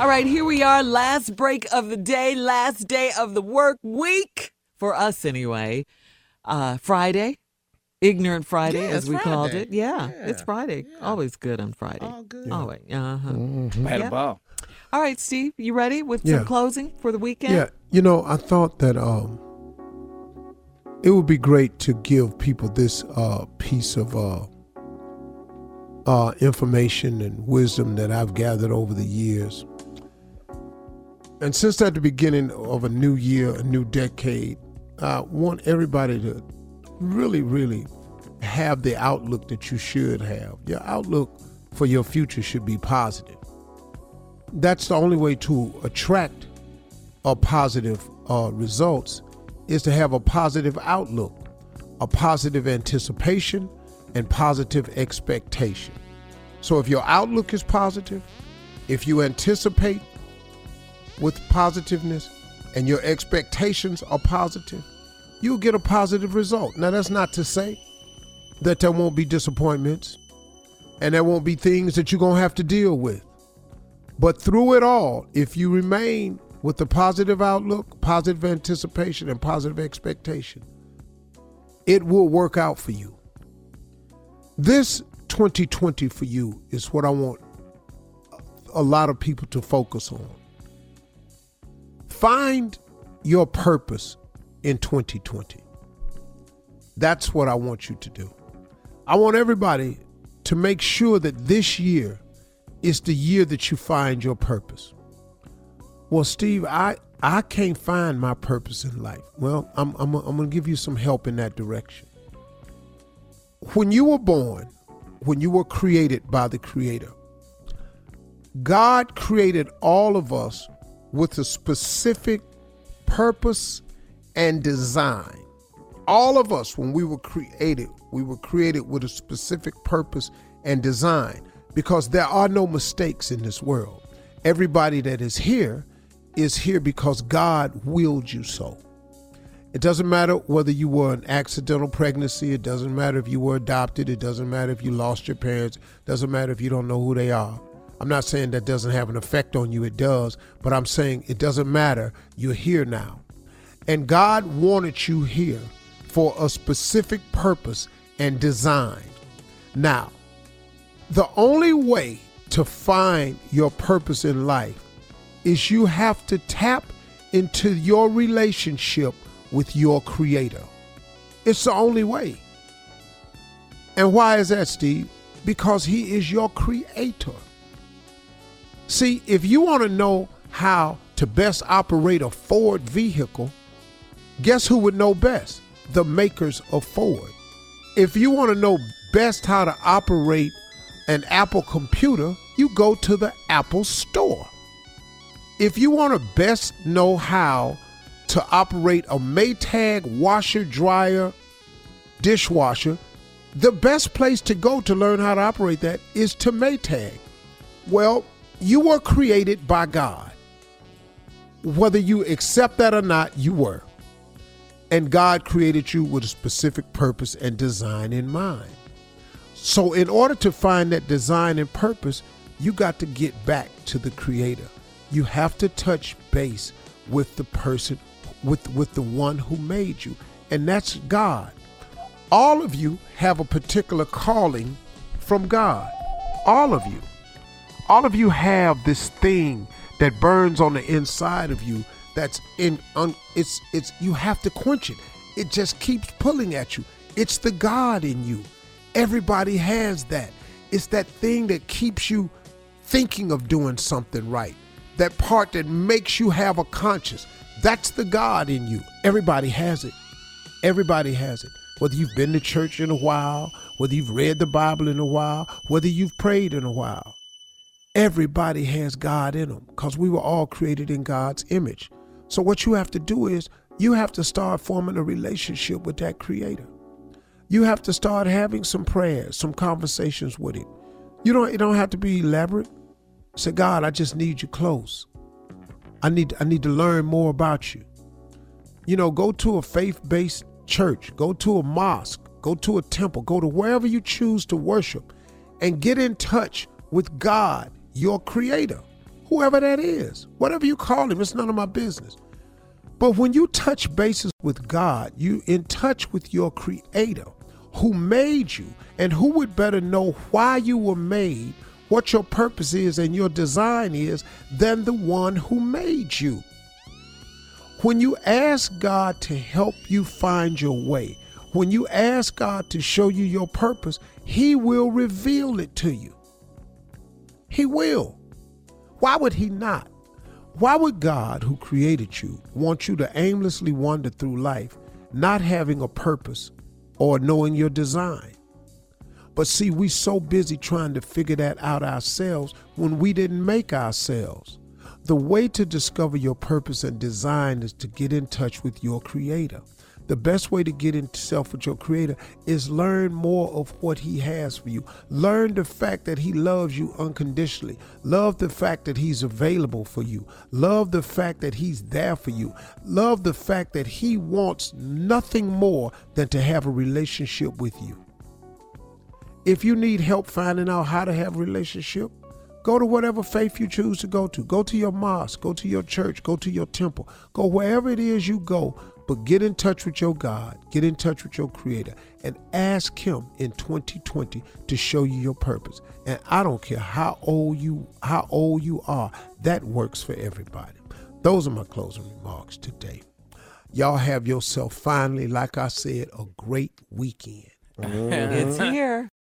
All right, here we are, last break of the day, last day of the work week for us anyway. Uh, Friday, Ignorant Friday, Yeah, as it's we called it. Yeah, Yeah, it's Friday. yeah. Always good on Friday. All good. Always. Uh huh. Had Yeah. a ball. All right, Steve, you ready with Yeah. some closing for the weekend? Yeah, you know, I thought that um, it would be great to give people this uh, piece of uh, uh, information and wisdom that I've gathered over the years. And since at the beginning of a new year, a new decade, I want everybody to really, really have the outlook that you should have. Your outlook for your future should be positive. That's the only way to attract a positive uh, results is to have a positive outlook, a positive anticipation, and positive expectation. So if your outlook is positive, if you anticipate with positiveness and your expectations are positive, you'll get a positive result. Now, that's not to say that there won't be disappointments and there won't be things that you're going to have to deal with. But through it all, if you remain with the positive outlook, positive anticipation, and positive expectation, it will work out for you. This 2020 for you is what I want a lot of people to focus on. Find your purpose in 2020. That's what I want you to do. I want everybody to make sure that this year is the year that you find your purpose. Well, Steve, I I can't find my purpose in life. Well, I'm I'm I'm going to give you some help in that direction. When you were born, when you were created by the creator, God created all of us with a specific purpose and design. All of us when we were created, we were created with a specific purpose and design because there are no mistakes in this world. Everybody that is here is here because God willed you so. It doesn't matter whether you were an accidental pregnancy, it doesn't matter if you were adopted, it doesn't matter if you lost your parents, it doesn't matter if you don't know who they are. I'm not saying that doesn't have an effect on you, it does, but I'm saying it doesn't matter. You're here now. And God wanted you here for a specific purpose and design. Now, the only way to find your purpose in life is you have to tap into your relationship with your creator. It's the only way. And why is that, Steve? Because he is your creator. See, if you want to know how to best operate a Ford vehicle, guess who would know best? The makers of Ford. If you want to know best how to operate an Apple computer, you go to the Apple store. If you want to best know how to operate a Maytag washer, dryer, dishwasher, the best place to go to learn how to operate that is to Maytag. Well, you were created by God. Whether you accept that or not, you were. And God created you with a specific purpose and design in mind. So, in order to find that design and purpose, you got to get back to the Creator. You have to touch base with the person, with, with the one who made you, and that's God. All of you have a particular calling from God. All of you. All of you have this thing that burns on the inside of you that's in un, it's it's you have to quench it. It just keeps pulling at you. It's the God in you. Everybody has that. It's that thing that keeps you thinking of doing something right. That part that makes you have a conscience. That's the God in you. Everybody has it. Everybody has it. Whether you've been to church in a while, whether you've read the Bible in a while, whether you've prayed in a while. Everybody has God in them because we were all created in God's image. So, what you have to do is you have to start forming a relationship with that Creator. You have to start having some prayers, some conversations with Him. You don't, it don't have to be elaborate. Say, God, I just need you close. I need, I need to learn more about you. You know, go to a faith based church, go to a mosque, go to a temple, go to wherever you choose to worship and get in touch with God, your creator, whoever that is, whatever you call him, it's none of my business. But when you touch bases with God, you in touch with your creator who made you and who would better know why you were made, what your purpose is and your design is than the one who made you. When you ask God to help you find your way, when you ask God to show you your purpose, He will reveal it to you. He will. Why would He not? Why would God, who created you, want you to aimlessly wander through life, not having a purpose or knowing your design? But see, we so busy trying to figure that out ourselves when we didn't make ourselves. The way to discover your purpose and design is to get in touch with your creator. The best way to get in self with your creator is learn more of what he has for you. Learn the fact that he loves you unconditionally. Love the fact that he's available for you. Love the fact that he's there for you. Love the fact that he wants nothing more than to have a relationship with you. If you need help finding out how to have a relationship, go to whatever faith you choose to go to. Go to your mosque, go to your church, go to your temple, go wherever it is you go. But get in touch with your God, get in touch with your Creator, and ask Him in 2020 to show you your purpose. And I don't care how old you how old you are, that works for everybody. Those are my closing remarks today. Y'all have yourself finally, like I said, a great weekend. It's here.